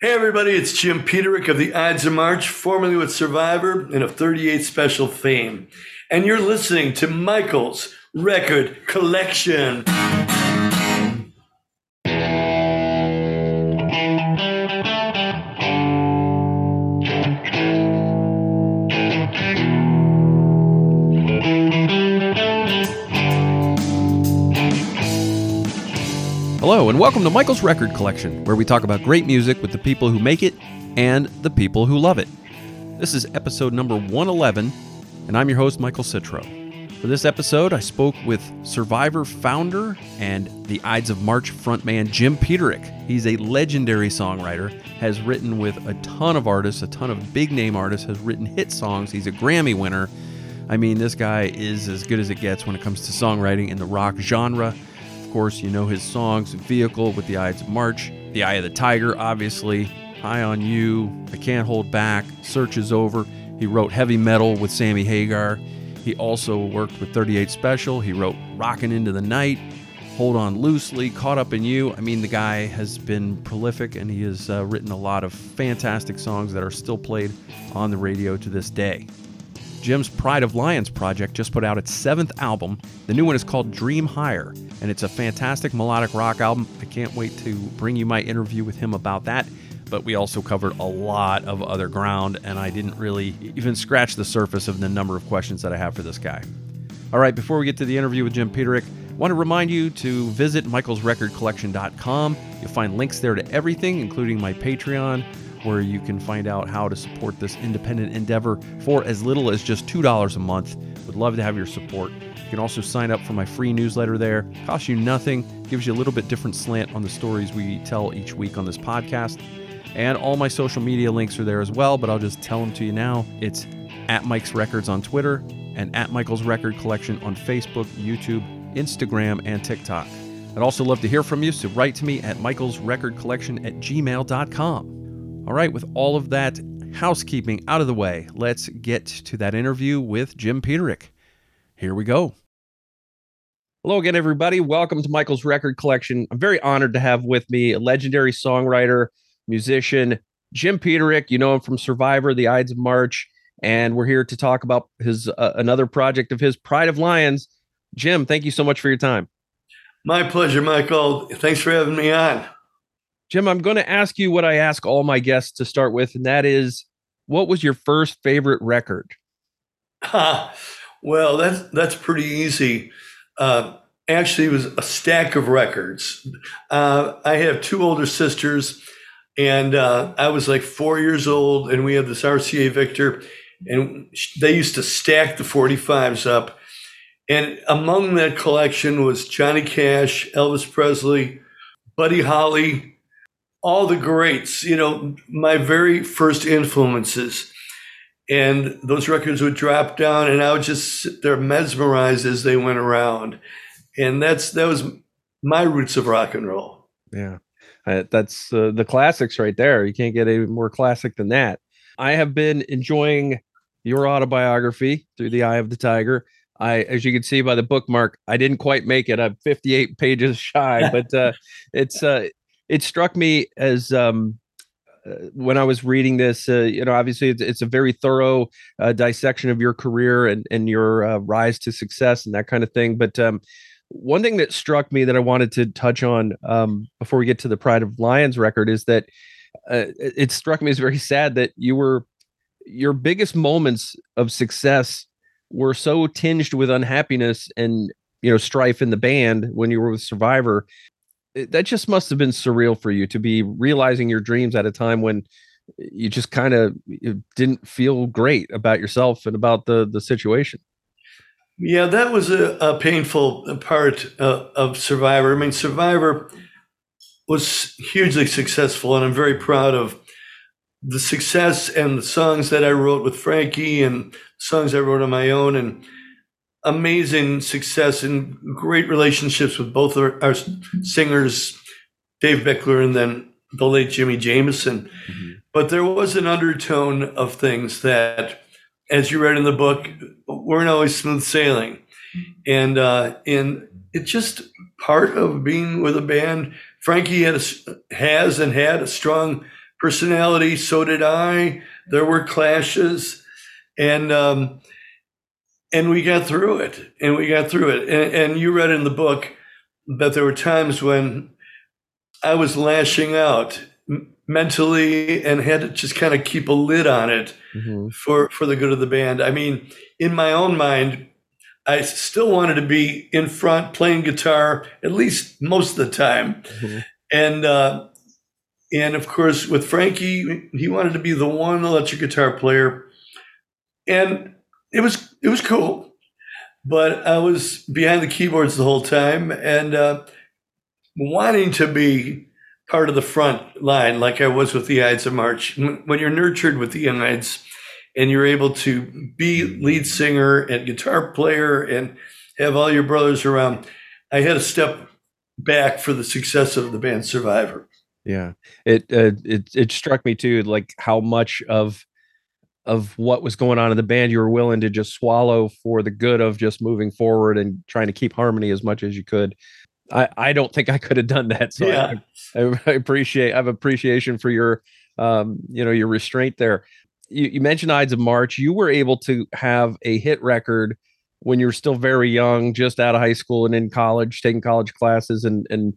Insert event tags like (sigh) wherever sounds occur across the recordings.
Hey, everybody, it's Jim Peterik of the Ides of March, formerly with Survivor and of 38 Special fame. And you're listening to Michael's Record Collection. Welcome to Michael's Record Collection, where we talk about great music with the people who make it and the people who love it. This is episode number 111, and I'm your host, Michael Citro. For this episode, I spoke with Survivor founder and the Ides of March frontman Jim Peterik. He's a legendary songwriter, has written with a ton of artists, a ton of big name artists, has written hit songs. He's a Grammy winner. I mean, this guy is as good as it gets when it comes to songwriting in the rock genre. Of course, you know his songs Vehicle with the Ides of March, The Eye of the Tiger, obviously, High on You, I Can't Hold Back, Search is Over. He wrote Heavy Metal with Sammy Hagar. He also worked with 38 Special. He wrote Rockin' Into the Night, Hold On Loosely, Caught Up in You. I mean, the guy has been prolific and he has uh, written a lot of fantastic songs that are still played on the radio to this day. Jim's Pride of Lions project just put out its seventh album. The new one is called Dream Higher, and it's a fantastic melodic rock album. I can't wait to bring you my interview with him about that. But we also covered a lot of other ground, and I didn't really even scratch the surface of the number of questions that I have for this guy. All right, before we get to the interview with Jim Peterik, I want to remind you to visit michaelsrecordcollection.com. You'll find links there to everything, including my Patreon, where you can find out how to support this independent endeavor for as little as just $2 a month. Would love to have your support. You can also sign up for my free newsletter there. Costs you nothing, gives you a little bit different slant on the stories we tell each week on this podcast. And all my social media links are there as well, but I'll just tell them to you now. It's at Mike's Records on Twitter and at Michael's Record Collection on Facebook, YouTube, Instagram, and TikTok. I'd also love to hear from you, so write to me at Michael's Record Collection at gmail.com. All right, with all of that housekeeping out of the way, let's get to that interview with Jim Peterik. Here we go. Hello again, everybody. Welcome to Michael's Record Collection. I'm very honored to have with me a legendary songwriter, musician, Jim Peterik. You know him from Survivor, The Ides of March, and we're here to talk about his uh, another project of his, Pride of Lions. Jim, thank you so much for your time. My pleasure, Michael. Thanks for having me on. Jim, I'm going to ask you what I ask all my guests to start with, and that is, what was your first favorite record? well, that's that's pretty easy. Uh, actually, it was a stack of records. Uh, I have two older sisters, and uh, I was like four years old, and we had this RCA Victor, and they used to stack the 45s up. And among that collection was Johnny Cash, Elvis Presley, Buddy Holly, all the greats, you know, my very first influences. And those records would drop down and I would just sit there mesmerized as they went around. And that's that was my roots of rock and roll. Yeah. That's uh, the classics right there. You can't get any more classic than that. I have been enjoying your autobiography through the eye of the tiger. I, as you can see by the bookmark, I didn't quite make it. I'm 58 pages (laughs) shy, but uh, it's uh, it struck me as um, uh, when I was reading this, uh, you know, obviously it's, it's a very thorough uh, dissection of your career and and your uh, rise to success and that kind of thing. But um, one thing that struck me that I wanted to touch on um, before we get to the Pride of Lions record is that uh, it struck me as very sad that you were your biggest moments of success were so tinged with unhappiness and you know strife in the band when you were with Survivor Eh, that just must have been surreal for you to be realizing your dreams at a time when eh, you just kind of eh, didn't feel great about yourself and about the the situation. Yeah, that was a, a painful part uh, of Survivor. I mean, Survivor was hugely successful, and I'm very proud of the success and the songs that I wrote with Frankie and songs I wrote on my own. And amazing success and great relationships with both our, our singers, Dave Bickler and then the late Jimi Jamison. Mm-hmm. But there was an undertone of things that, as you read in the book, weren't always smooth sailing. And uh, and it's just part of being with a band. Frankie had a, has and had a strong personality. So did I. There were clashes, and um, and we got through it. And we got through it. And, and you read in the book that there were times when I was lashing out mentally and had to just kind of keep a lid on it mm-hmm. for for the good of the band. I mean, in my own mind, I still wanted to be in front playing guitar at least most of the time, mm-hmm. and uh, and of course with Frankie, he wanted to be the one electric guitar player, and it was it was cool, but I was behind the keyboards the whole time and uh, wanting to be part of the front line, like I was with the Ides of March. When you're nurtured with the Ides and you're able to be lead singer and guitar player and have all your brothers around, I had to step back for the success of the band Survivor. Yeah, it uh, it it struck me too, like how much of of what was going on in the band you were willing to just swallow for the good of just moving forward and trying to keep harmony as much as you could I, I don't think I could have done that. So yeah. I, (laughs) I, appreciate I have appreciation for your um, you know, your restraint there. You, you mentioned Ides of March. You were able to have a hit record when you were still very young, just out of high school and in college, taking college classes and and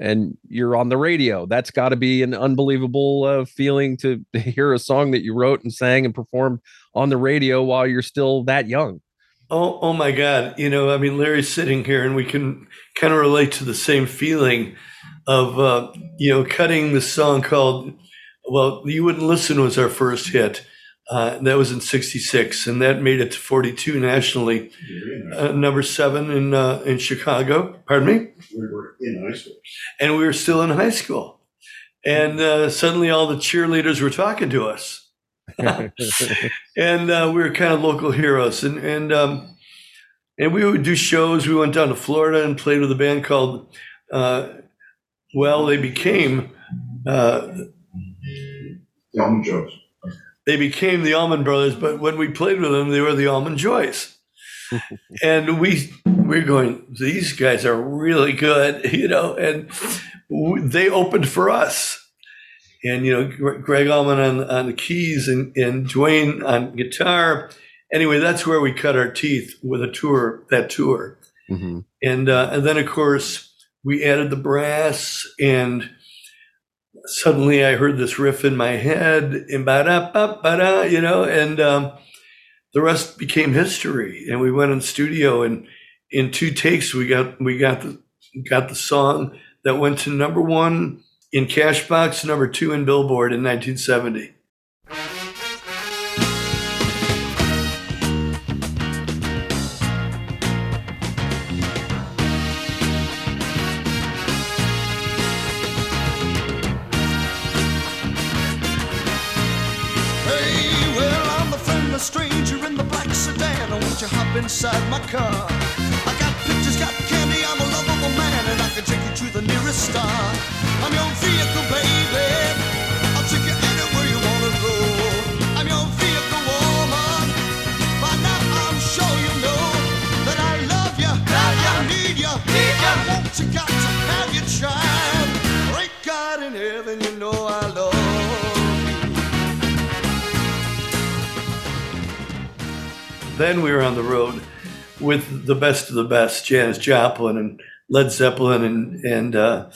and you're on the radio. That's got to be an unbelievable uh, feeling to (laughs) hear a song that you wrote and sang and performed on the radio while you're still that young. Oh, oh my God! You know, I mean, Larry's sitting here, and we can kind of relate to the same feeling of uh, you know cutting the song called "Well, You Wouldn't Listen" was our first hit. Uh, that was in '66, and that made it to 42 nationally, uh, number seven in uh, in Chicago. Pardon me. We were in high school, and we were still in high school, and uh, suddenly all the cheerleaders were talking to us (laughs) and uh, we were kind of local heroes, and and um, and we would do shows. We went down to Florida and played with a band called. Uh, well, they became. Uh, the Allman Joys. They became the Allman Brothers, but when we played with them, they were the Allman Joys. (laughs) and we we're going. These guys are really good, (laughs) you know, and they opened for us and you know Gregg Allman on, on the keys and, and Duane on guitar. Anyway, that's where we cut our teeth with a tour. That tour, mm-hmm. and uh, and then of course we added the brass, and suddenly I heard this riff in my head, and ba ba ba you know, and um, the rest became history. And we went in studio, and in two takes we got we got the got the song that went to number one in Cashbox, number two in Billboard in 1970. You hop inside my car? I got pictures, got candy. I'm a lovable man, and I can take you to the nearest star. I'm your vehicle, baby. I'll take you anywhere you wanna go. I'm your vehicle, woman. By now I'm sure you know that I love you, I need you, need you. I want you, got to have your child. Then we were on the road with the best of the best, Janis Joplin and Led Zeppelin and and uh,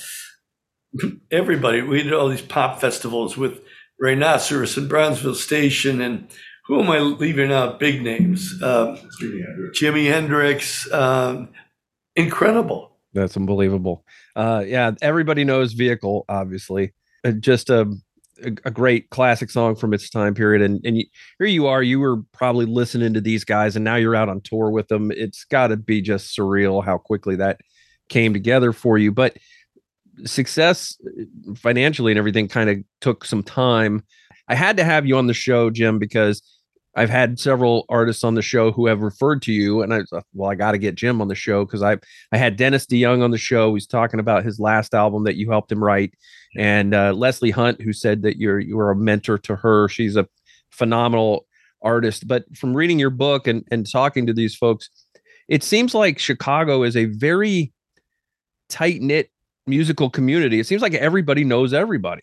(laughs) everybody. We did all these pop festivals with Rhinoceros and Brownsville Station, and who am I leaving out? Big names. Um, Jimi Hendrix. Jimi Hendrix um, incredible. That's unbelievable. Uh, yeah, everybody knows Vehicle, obviously. Uh, just a, a, a great classic song from its time period. And and you, here you are, you were probably listening to these guys, and now you're out on tour with them. It's got to be just surreal how quickly that came together for you. But success uh, financially and everything kind of took some time. I had to have you on the show, Jim, because I've had several artists on the show who have referred to you, and I well, I got to get Jim on the show because I I had Dennis DeYoung on the show. He's talking about his last album that you helped him write, and uh, Leslie Hunt, who said that you're you were a mentor to her. She's a phenomenal artist. But from reading your book and and talking to these folks, it seems like Chicago is a very tight knit musical community. It seems like everybody knows everybody.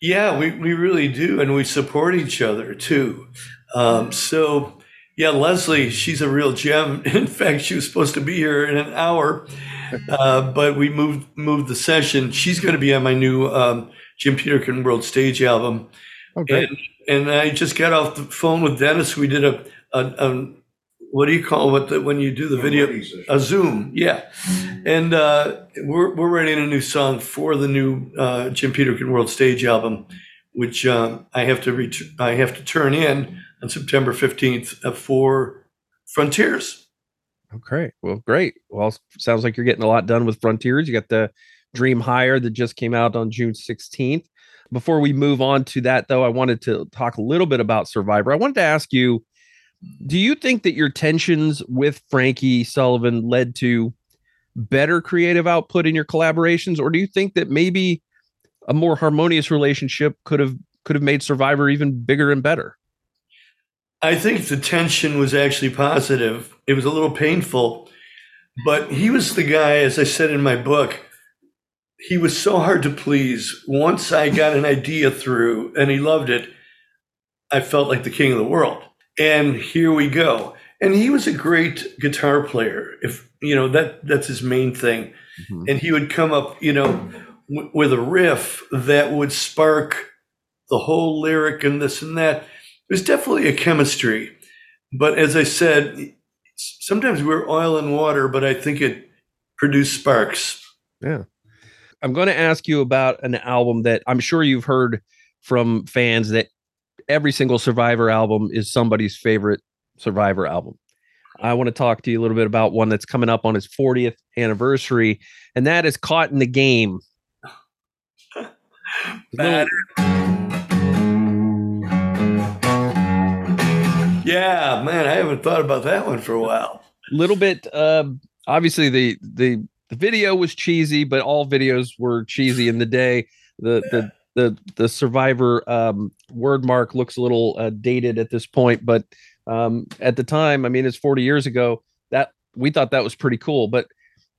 Yeah, we, we really do. And we support each other too. Um, so, yeah, Leslie, she's a real gem. (laughs) In fact, she was supposed to be here in an hour, (laughs) uh, but we moved moved the session. She's going to be on my new um, Jim Peterik World Stage album. Oh, great. And, and I just got off the phone with Dennis. We did a, a, a what do you call it the, when you do the video? A Zoom, yeah. And uh, we're, we're writing a new song for the new uh, Jim Peterik World Stage album, which um, I have to ret- I have to turn in on September 15th for Frontiers. Okay. Well, great. Well, sounds like you're getting a lot done with Frontiers. You got the Dream Higher that just came out on June 16th. Before we move on to that, though, I wanted to talk a little bit about Survivor. I wanted to ask you do you think that your tensions with Frankie Sullivan led to better creative output in your collaborations, or do you think that maybe a more harmonious relationship could have could have made Survivor even bigger and better? I think the tension was actually positive. It was a little painful, but he was the guy, as I said in my book, he was so hard to please. Once I got an idea through and he loved it, I felt like the king of the world. And here we go. And he was a great guitar player. If you know that that's his main thing. Mm-hmm. And he would come up, you know, w- with a riff that would spark the whole lyric and this and that. There's definitely a chemistry. But as I said, sometimes we're oil and water, but I think it produced sparks. Yeah. I'm going to ask you about an album that I'm sure you've heard from fans that every single Survivor album is somebody's favorite Survivor album. I want to talk to you a little bit about one that's coming up on its 40th anniversary, and that is Caught in the Game. (laughs) little... Yeah, man, I haven't thought about that one for a while. Little bit. Uh, obviously, the the the video was cheesy, but all videos were cheesy in the day. The yeah. the the the survivor um, word mark looks a little uh, dated at this point, but um, at the time, I mean, it's 40 years ago. That we thought that was pretty cool, but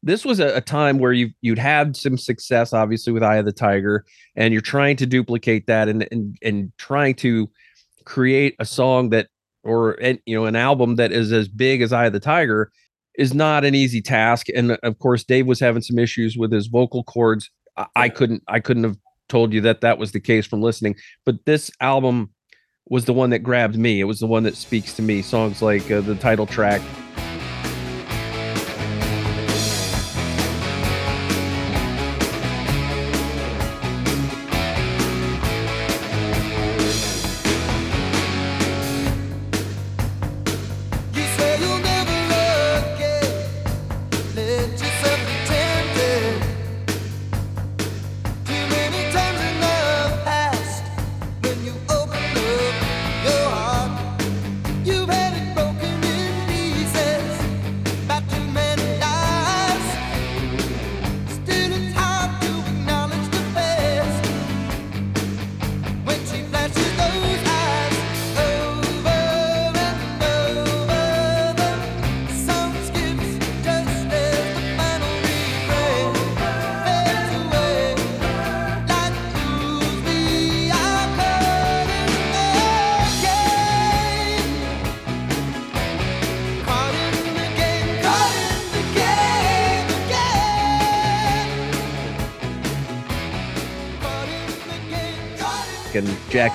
this was a, a time where you you'd had some success, obviously, with Eye of the Tiger, and you're trying to duplicate that and and and trying to create a song that or you know an album that is as big as Eye of the Tiger is not an easy task. And of course, Dave was having some issues with his vocal cords. I, I couldn't I couldn't have told you that that was the case from listening. But this album was the one that grabbed me. It was the one that speaks to me. Songs like uh, the title track,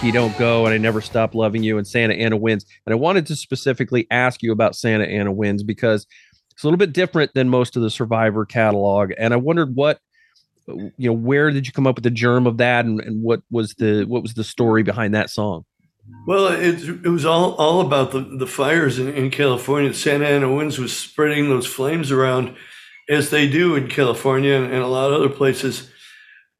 Jackie Don't Go and I Never Stop Loving You and Santa Ana Winds. And I wanted to specifically ask you about Santa Ana Winds because it's a little bit different than most of the Survivor catalog. And I wondered what you know, where did you come up with the germ of that and, and what was the what was the story behind that song? Well, it, it was all, all about the, the fires in, in California. Santa Ana Winds was spreading those flames around as they do in California and, and a lot of other places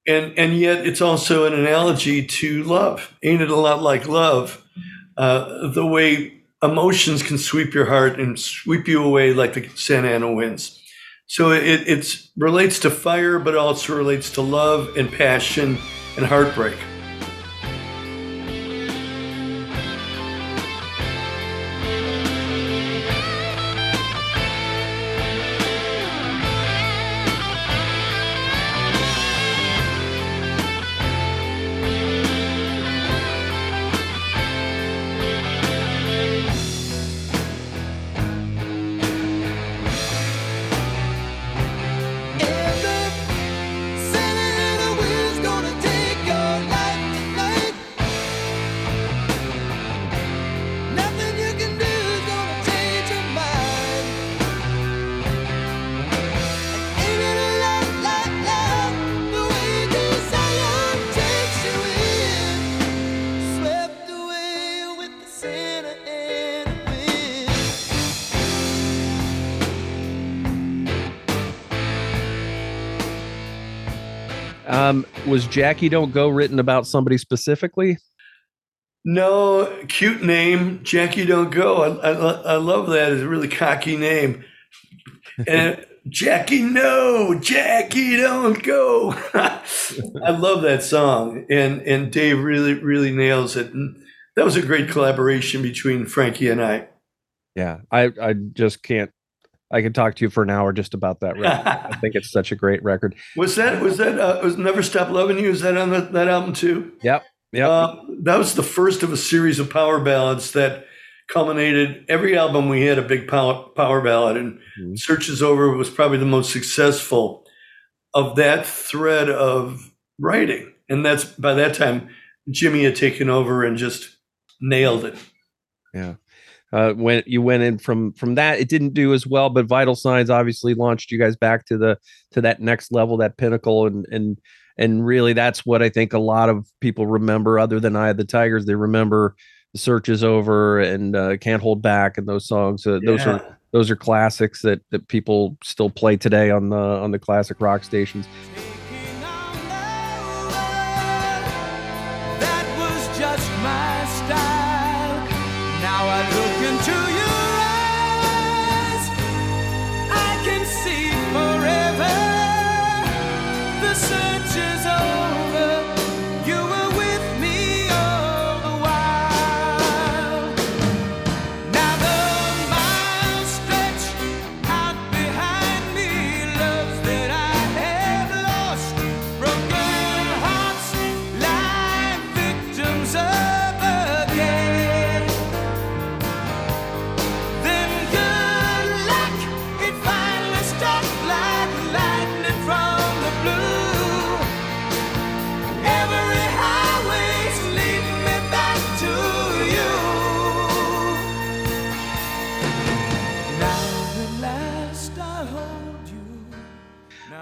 and and yet it's also an analogy to love. Ain't it a lot like love? Uh, the way emotions can sweep your heart and sweep you away like the Santa Ana winds. So it it's, relates to fire, but also relates to love and passion and heartbreak. Was Jackie Don't Go written about somebody specifically? No, cute name, Jackie Don't Go. I, I, I love that. It's a really cocky name. And (laughs) Jackie, no, Jackie, don't go. (laughs) I love that song, and and Dave really really nails it. And that was a great collaboration between Frankie and I. Yeah, I I just can't. I could talk to you for an hour just about that record. I think it's such a great record. Was that was that uh, was Never Stop Loving You? Is that on the, that album too? Yep, yep. Uh, that was the first of a series of power ballads that culminated. Every album we had a big power power ballad, and Mhm. Search is Over was probably the most successful of that thread of writing. And that's by that time Jimmy had taken over and just nailed it. Uh, when you went in from from that it didn't do as well but vital signs obviously launched you guys back to the to that next level that pinnacle and and and really that's what i think a lot of people remember other than i of the tigers they remember the search is over and uh, can't hold back and those songs. Uh, those are those are classics that that people still play today on the on the classic rock stations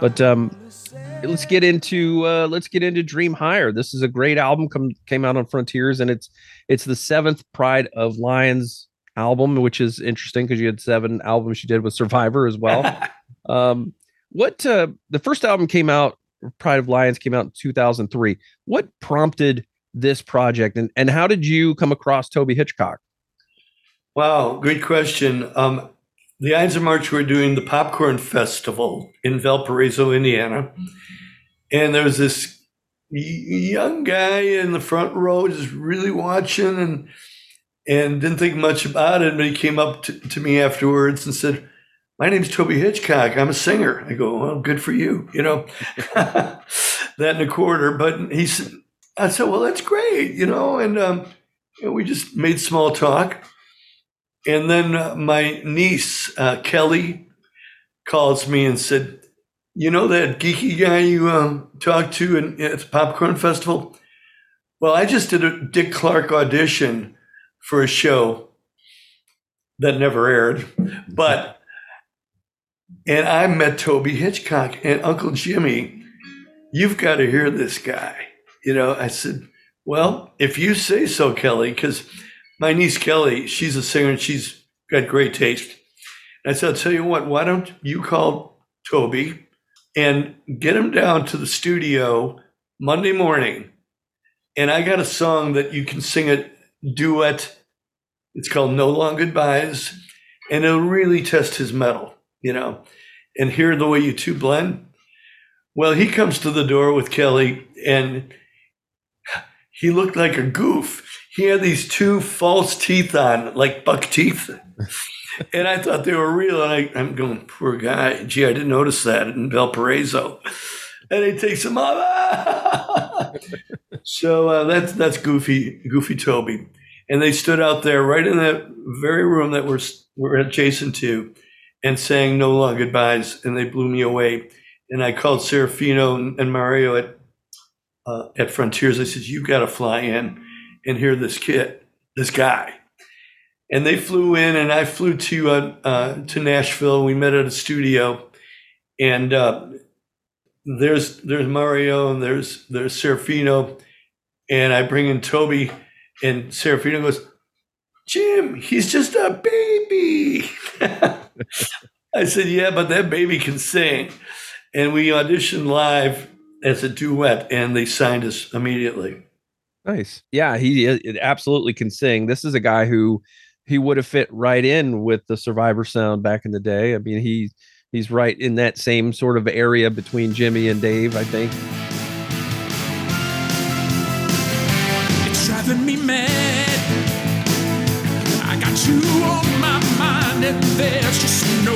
But, um, let's get into uh let's get into dream higher. This is a great album come came out on frontiers and it's it's the seventh pride of lions album which is interesting because you had seven albums you did with survivor as well. (laughs) Um what uh the first album came out pride of lions came out in 2003 what prompted this project and and how did you come across toby hitchcock? Wow, great question. Um, the Ides of March were doing the Popcorn Festival in Valparaiso, Indiana. And there was this young guy in the front row just really watching and and didn't think much about it. But he came up to, to me afterwards and said, My name's Toby Hitchcock. I'm a singer. I go, Well, good for you, you know, (laughs) that and a quarter. But he said, I said, Well, that's great, you know, and um, you know, we just made small talk. And then my niece, uh, Kelly, calls me and said, You know that geeky guy you um, talked to in, at the Popcorn Festival? Well, I just did a Dick Clark audition for a show that never aired. But, and I met Toby Hitchcock and Uncle Jimmy. You've got to hear this guy. You know, I said, Well, if you say so, Kelly, because my niece Kelly, she's a singer and she's got great taste. And I said, I'll tell you what, why don't you call Toby and get him down to the studio Monday morning? And I got a song that you can sing a duet. It's called No Long Goodbyes. And it'll really test his mettle, you know, and hear the way you two blend. Well, he comes to the door with Kelly and he looked like a goof he had these two false teeth on, like buck teeth. and I thought they were real. And I, I'm going, poor guy. Gee, I didn't notice that in Valparaiso. And he takes them off. (laughs) so uh, that's that's Goofy, Goofy Toby. And they stood out there right in that very room that we're, we're adjacent to and sang No Long Goodbyes. And they blew me away. And I called Serafino and, and Mario at, uh, at Frontiers. I said, You've got to fly in and hear this kid, this guy. And they flew in, and I flew to uh, uh, to Nashville. We met at a studio, and uh, there's there's Mario and there's there's Serafino, and I bring in Toby, and Serafino goes, Jim, he's just a baby. (laughs) I said, yeah, but that baby can sing, and we auditioned live as a duet, and they signed us immediately. Nice. Yeah, he i- absolutely can sing. This is a guy who he would have fit right in with the Survivor sound back in the day. I mean, he he's right in that same sort of area between Jimmy and Dave, I think. It's driving me mad. I got you on my mind, and there's just no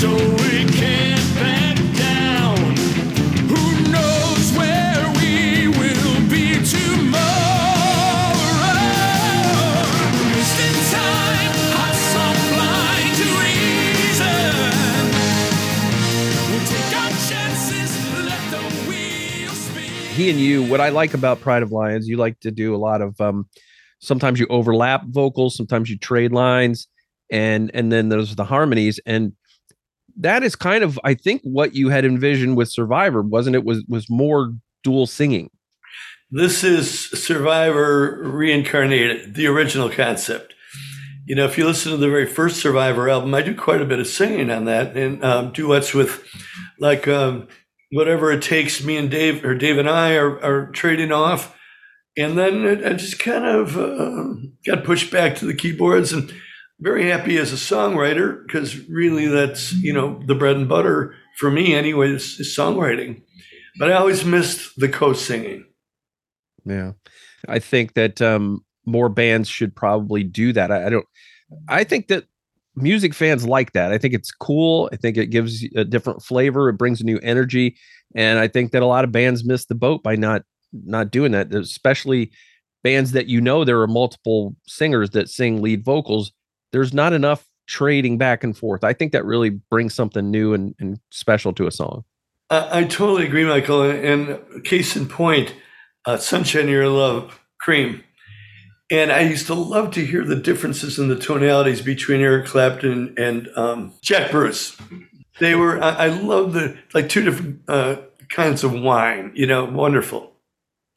He and you, what I like about Pride of Lions, you like to do a lot of um sometimes you overlap vocals, sometimes you trade lines, and and then there's the harmonies. And that is kind of, I think, what you had envisioned with Survivor, wasn't it? Was was more dual singing. This is Survivor reincarnated, the original concept. You know, if you listen to the very first Survivor album, I do quite a bit of singing on that and um, duets with, like, um, whatever it takes. Me and Dave, or Dave and I, are, are trading off, and then it, I just kind of uh, got pushed back to the keyboards, and very happy as a songwriter because really that's you know the bread and butter for me anyway. Is, songwriting, but I always missed the co-singing. Yeah. I think that um more bands should probably do that. I, I don't I think that music fans like that. I think it's cool. I think it gives a different flavor, it brings a new energy, and I think that a lot of bands miss the boat by not not doing that, especially bands that you know there are multiple singers that sing lead vocals. There's not enough trading back and forth. I think that really brings something new and, and special to a song. I, I totally agree, Michael. And case in point, uh, Sunshine Your Love, Cream. And I used to love to hear the differences in the tonalities between Eric Clapton and um, Jack Bruce. They were, I, I love the, like two different uh, kinds of wine, you know, wonderful.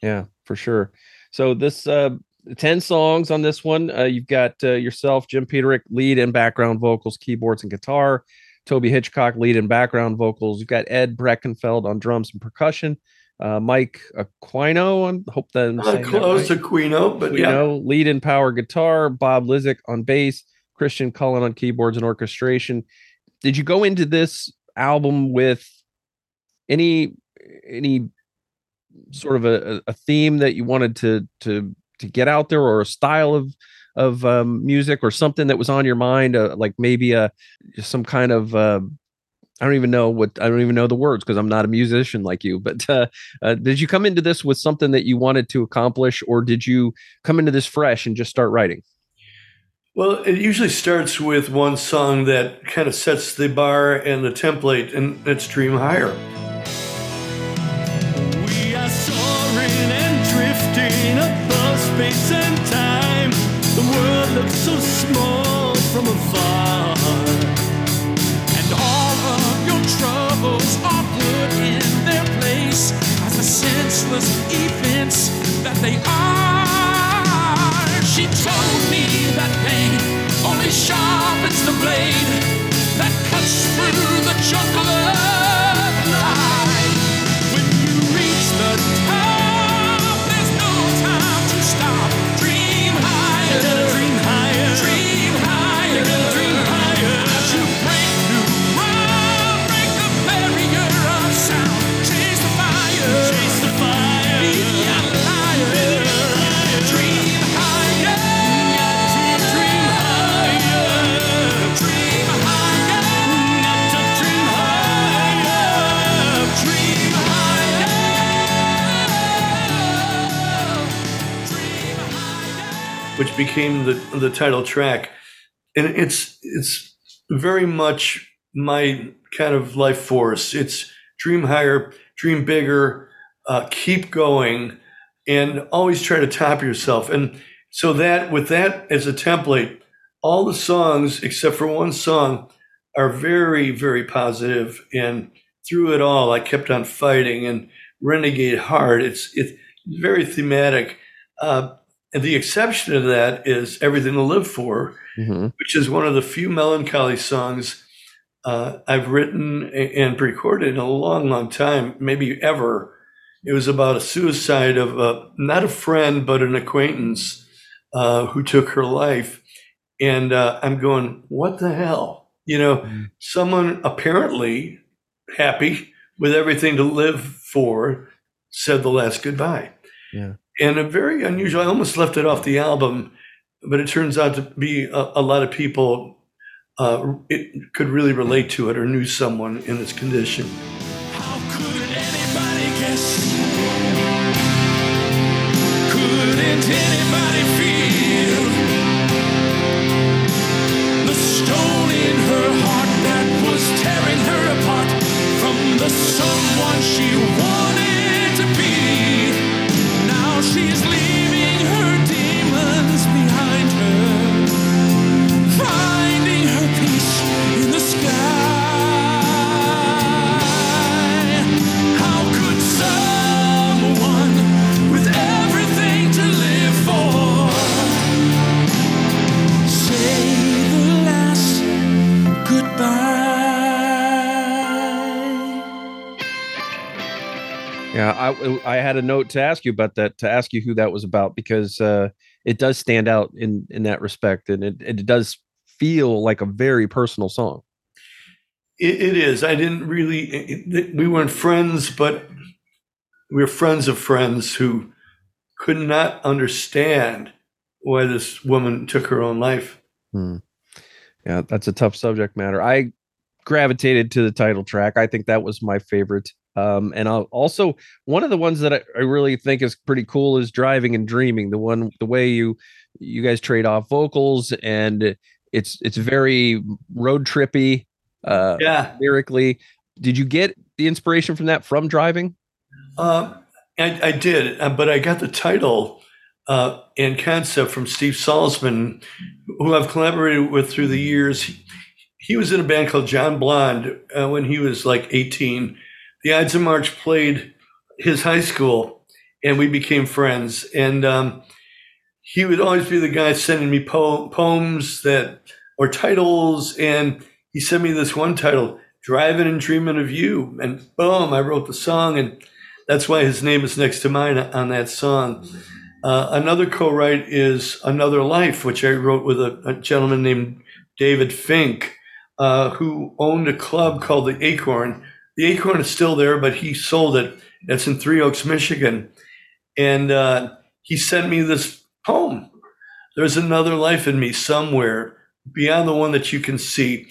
Yeah, for sure. So this uh 10 songs on this one. Uh, you've got uh, yourself, Jim Peterik, lead and background vocals, keyboards and guitar. Toby Hitchcock, lead and background vocals. You've got Ed Breckenfeld on drums and percussion. Uh, Mike Aquino, I hope that I'm Uh, close right. to Quino, but yeah. Aquino, lead and power guitar. Bob Lizik on bass. Christian Cullen on keyboards and orchestration. Did you go into this album with any any sort of a, a theme that you wanted to to to get out there or a style of of um, music or something that was on your mind uh, like maybe a some kind of uh, I don't even know what I don't even know the words because I'm not a musician like you but uh, uh, did you come into this with something that you wanted to accomplish or did you come into this fresh and just start writing Well, it usually starts with one song that kind of sets the bar and the template, and it's Dream Higher. Events that they are. She told me that pain only sharpens the blade that cuts through the of became the the title track, and it's it's very much my kind of life force. It's dream higher, dream bigger, uh, keep going, and always try to top yourself. And so that with that as a template, all the songs except for one song are very very positive and through it all i kept on fighting and renegade hard it's it's very thematic uh, and the exception to that is everything to live for hmm which is one of the few melancholy songs uh, i've written and recorded in a long long time maybe ever. It was about a suicide of a, not a friend but an acquaintance uh, who took her life. And uh, i'm going what the hell? You know Mm. someone apparently happy with everything to live for said the last goodbye. Yeah. And a very unusual i almost left it off the album but it turns out to be a, a lot of people uh, it could really relate to it or knew someone in this condition had a note to ask you about that to ask you who that was about because uh, it does stand out in in that respect, and it it does feel like a very personal song. It, it is. I didn't really. It, it- we weren't friends, but we were friends of friends who could not understand why this woman took her own life. Hmm. Yeah, that's a tough subject matter. I gravitated to the title track. I think that was my favorite. Um, and I'll also one of the ones that I, I really think is pretty cool is driving and dreaming. The one the way you you guys trade off vocals and it's it's very road trippy uh Yeah, lyrically. Did you get the inspiration from that from driving? uh, I, I did, uh, but I got the title uh, and concept from Steve Salzman, who I've collaborated with through the years. He, he was in a band called John Blonde uh, when he was like 18. The Ides of March played his high school, and we became friends. And um, he would always be the guy sending me po- poems that or titles, and he sent me this one title, "Driving and Dreaming of You," and boom, I wrote the song, and that's why his name is next to mine on that song. Uh, another co-write is "Another Life," which I wrote with a, a gentleman named David Fink, uh, who owned a club called the Acorn. The Acorn is still there, but he sold it. It's in Three Oaks, Michigan, and uh, he sent me this poem. There's another life in me somewhere beyond the one that you can see.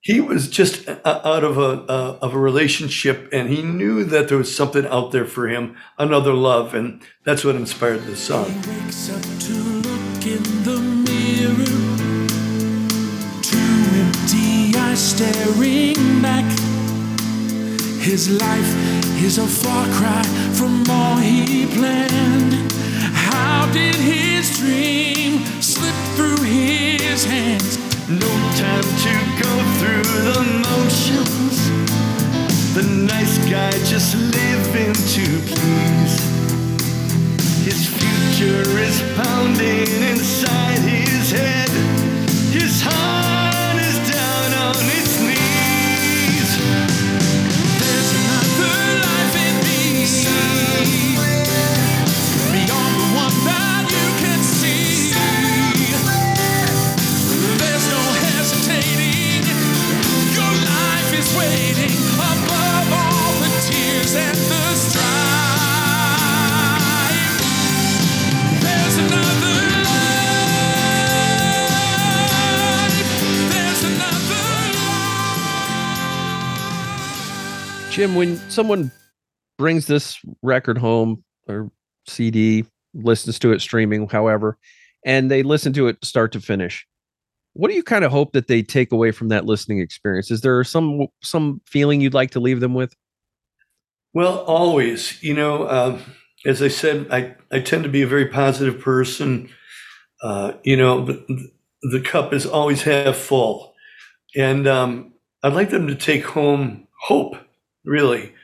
He was just out of a uh, of a relationship, and he knew that there was something out there for him, another love, and that's what inspired this song. He His life is a far cry from all he planned. How did his dream slip through his hands? No time to go through the motions. The nice guy just living to please. His future is pounding inside his head. His heart Jim, when someone brings this record home or CD, listens to it streaming, however, and they listen to it start to finish. What do you kind of hope that they take away from that listening experience? Is there some some feeling you'd like to leave them with? Well, always, you know, um, as I said, I, I tend to be a very positive person. Uh, you know, but the cup is always half full. And um, I'd like them to take home hope, really.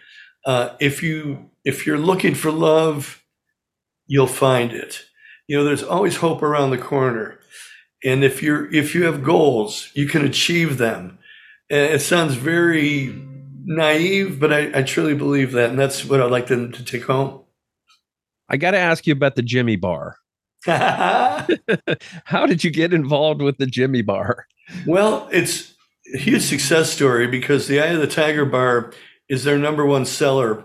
Uh, if you if you're looking for love, you'll find it. You know, there's always hope around the corner. And if you're if you have goals, you can achieve them. And it sounds very naive, but I, I truly believe that, and that's what I'd like them to take home. I got to ask you about the Jimmy Bar. (laughs) (laughs) How did you get involved with the Jimmy Bar? well, it's a huge success story because the Eye of the Tiger Bar is their number one seller,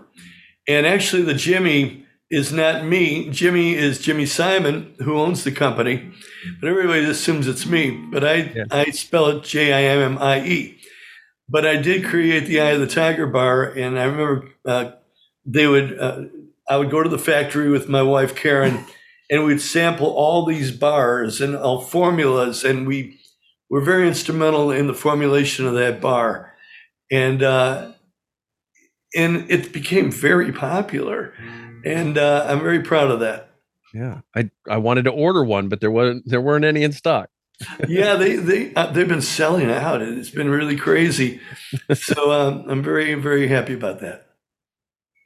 and actually, the Jimmy is not me. Jimmy is Jimmy Simon, who owns the company, but everybody assumes it's me. But I Yeah. I spell it J I M M I E. But I did create the Eye of the Tiger Bar, and I remember uh, they would. Uh, I would go to the factory with my wife Karen, (laughs) and we'd sample all these bars and all formulas, and we were very instrumental in the formulation of that bar, and uh, and it became very popular, and uh, I'm very proud of that. Yeah, I I wanted to order one, but there wasn't there weren't any in stock. yeah, they they uh, they've been selling out. and It's been really crazy. So (laughs) um, I'm very very happy about that.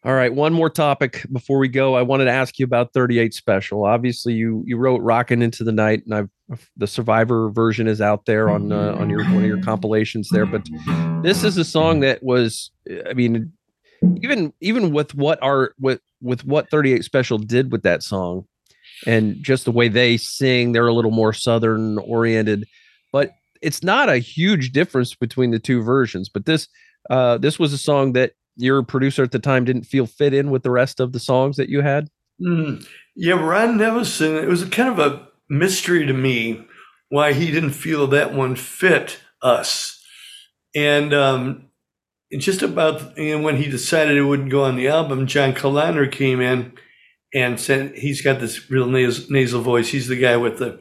All right, one more topic before we go. I wanted to ask you about 38 Special. Obviously, you you wrote "Rocking Into the Night," and I've the Survivor version is out there on uh, on your one of your compilations there. But this is a song that was, I mean, even even with what our with with what 38 Special did with that song, and just the way they sing, they're a little more southern oriented, but it's not a huge difference between the two versions. But this uh, this was a song that your producer at the time didn't feel fit in with the rest of the songs that you had. Mm. Yeah, Ron Nevison, it was kind of a mystery to me why he didn't feel that one fit us. And um, just about when he decided it wouldn't go on the album, John Kalodner came in and said he's got this real nasal, nasal voice. He's the guy with the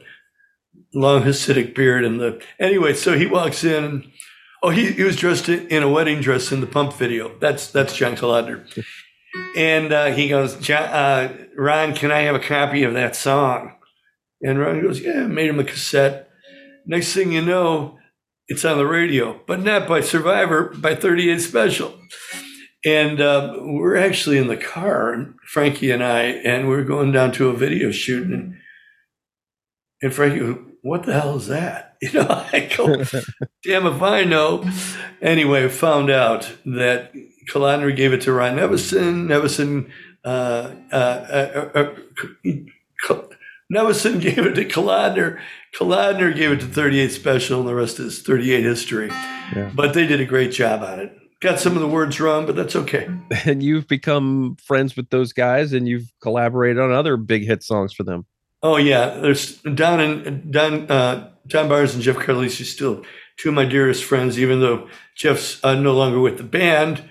long Hasidic beard and the anyway. So he walks in. Oh, he, he was dressed in a wedding dress in the Pump video. That's that's John Kalodner. And uh, he goes, "John- uh, Ron, can I have a copy of that song? And Ron goes, Yeah, made him a cassette. Next thing you know, it's on the radio, but not by Survivor, by 38 Special. And uh, we're actually in the car, Frankie and I, and we're going down to a video shoot. And, and Frankie What the hell is that? (laughs) You know, I go, Damn if I know. Anyway, found out that Kalodner gave it to Ron Nevison. Nevison, uh, uh, uh, uh, uh, Nevison gave it to Kalodner. Kalodner gave it to 38 Special, and the rest is 38 history. But they did a great job on it. Got some of the words wrong, but that's okay. (laughs) And you've become friends with those guys and you've collaborated on other big hit songs for them. Oh yeah, there's Don and Don uh, Don Barnes and Jeff Carlisi still two of my dearest friends. Even though Jeff's uh, no longer with the band,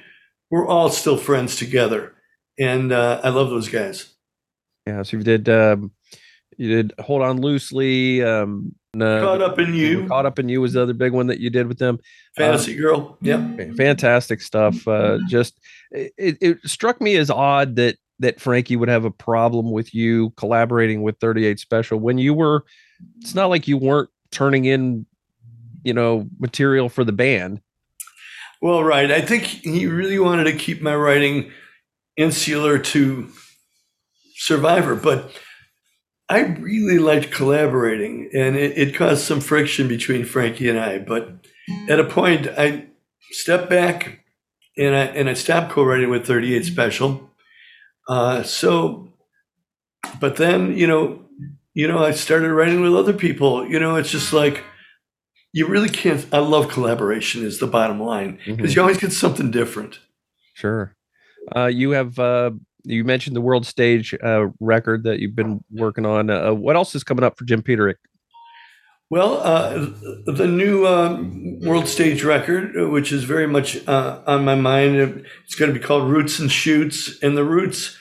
we're all still friends together, and uh, I love those guys. Yeah, so you did um you did Hold On Loosely, um uh, Caught up in you, Caught Up in You was the other big one that you did with them. Fantasy Girl. Yeah. fantastic stuff uh just it, it struck me as odd that that frankie would have a problem with you collaborating with 38 special when you were it's not like you weren't turning in you know material for the band Well, right. I think he really wanted to keep my writing insular to Survivor, but I really liked collaborating, and it, it caused some friction between Frankie and I. But at a point, I stepped back and I and I stopped co-writing with 38 Special. Uh, so, but then you know, you know, I started writing with other people. You know, it's just like you really can't. I love collaboration. Is the bottom line because you always get something different. sure uh you have uh you mentioned the world stage uh record that you've been working on uh, what else is coming up for jim peterik Well, uh, the new um, world stage record, uh, which is very much uh, on my mind, uh, it's going to be called Roots and Shoots, and the Roots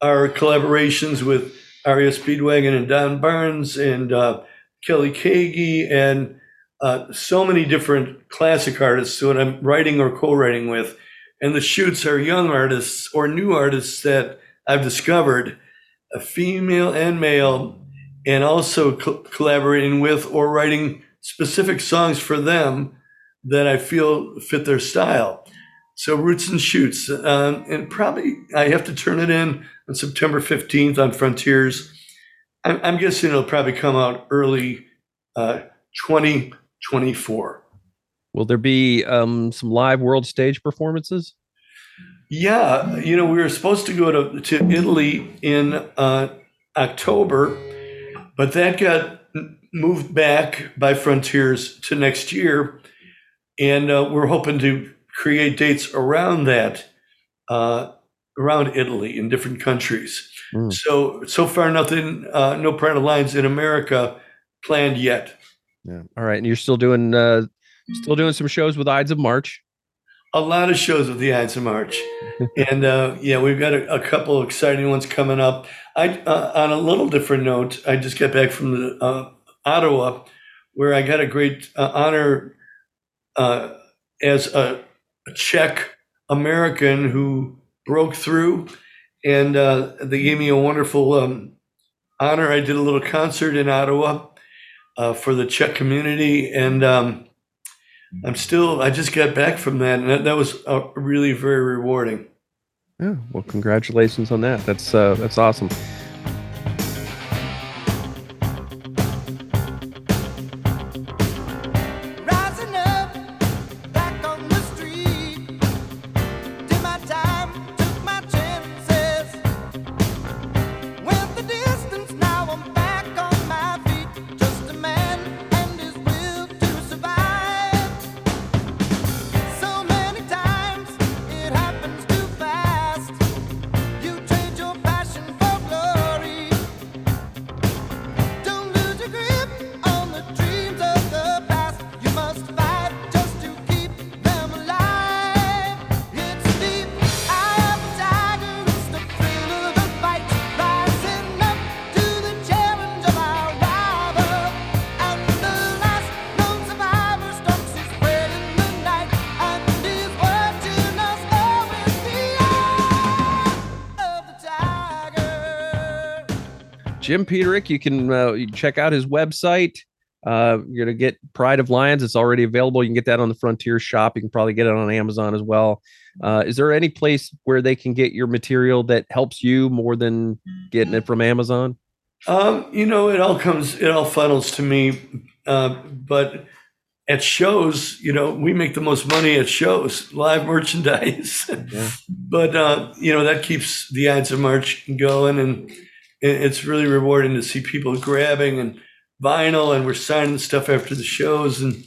are collaborations with REO Speedwagon and Don Barnes and uh, Kelly Keagy and uh, so many different classic artists who I'm writing or co-writing with. And the shoots are young artists or new artists that I've discovered, a female and male, and also co- collaborating with or writing specific songs for them that I feel fit their style. So Roots and Shoots, um, and probably I have to turn it in on September 15th on Frontiers. I'm, I'm guessing it'll probably come out early uh, 2024. Will there be um, some live world stage performances? Yeah, you know, we were supposed to go to, to Italy in uh, October, but that got moved back by Frontiers to next year. And uh, we're hoping to create dates around that, uh, around Italy in different countries. Mm. So, so far, nothing, uh, no of Lions in America planned yet. Yeah. All right. And you're still doing uh, still doing some shows with Ides of March. A lot of shows with the Ides of March, (laughs) and uh, yeah, we've got a, a couple of exciting ones coming up. I, uh, on a little different note, I just got back from the uh, Ottawa, where I got a great uh, honor uh, as a, Czech American who broke through, and uh, they gave me a wonderful um, honor. I did a little concert in Ottawa uh, for the Czech community, and um, I'm still. I just got back from that, and that, that was uh, really very rewarding. Yeah. Well, congratulations on that. That's uh, that's awesome. Peterik, you can uh, you can check out his website. Uh, you're gonna get Pride of Lions. It's already available. You can get that on the Frontier shop. You can probably get it on Amazon as well. Uh, is there any place where they can get your material that helps you more than getting it from Amazon? Um, you know, it all comes, it all funnels to me. Uh, but at shows, you know, we make the most money at shows, (laughs) live merchandise. Yeah. but uh, you know, that keeps the Ides of March going, and it's really rewarding to see people grabbing and vinyl, and we're signing stuff after the shows, and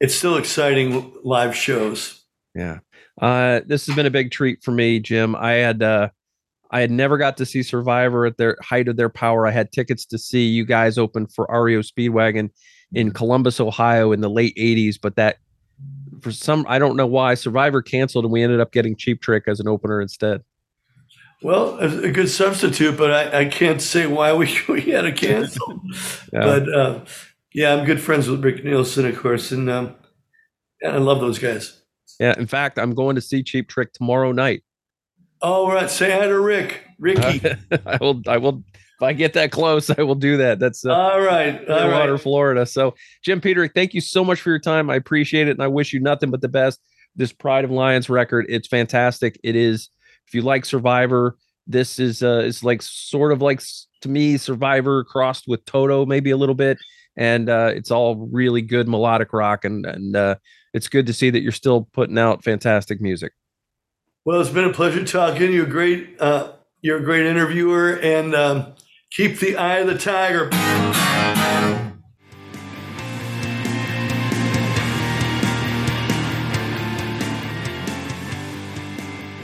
it's still exciting live shows. Yeah. Uh, this has been a big treat for me, Jim. I had uh, I had never got to see Survivor at their height of their power. I had tickets to see you guys open for REO Speedwagon in Columbus, Ohio in the late 80s, but that for some I don't know why Survivor canceled and we ended up getting Cheap Trick as an opener instead. Well, a good substitute, but I, I can't say why we, (laughs) we had to cancel. (laughs) Yeah. But uh, yeah, I'm good friends with Rick Nielsen, of course, and um, and I love those guys. yeah, in fact, I'm going to see Cheap Trick tomorrow night. Oh, right. Say hi to Rick, Ricky. (laughs) I will I will if I get that close, I will do that. That's uh, all right, all right. Florida. So, Jim Peter, thank you so much for your time. I appreciate it, and I wish you nothing but the best. This Pride of Lions record, it's fantastic. It is. If you like Survivor, this is uh, is like sort of like to me Survivor crossed with Toto, maybe a little bit, and uh, it's all really good melodic rock, and and uh, it's good to see that you're still putting out fantastic music. Well, it's been a pleasure talking. You're great. Uh, you're a great interviewer, and um, keep the eye of the tiger.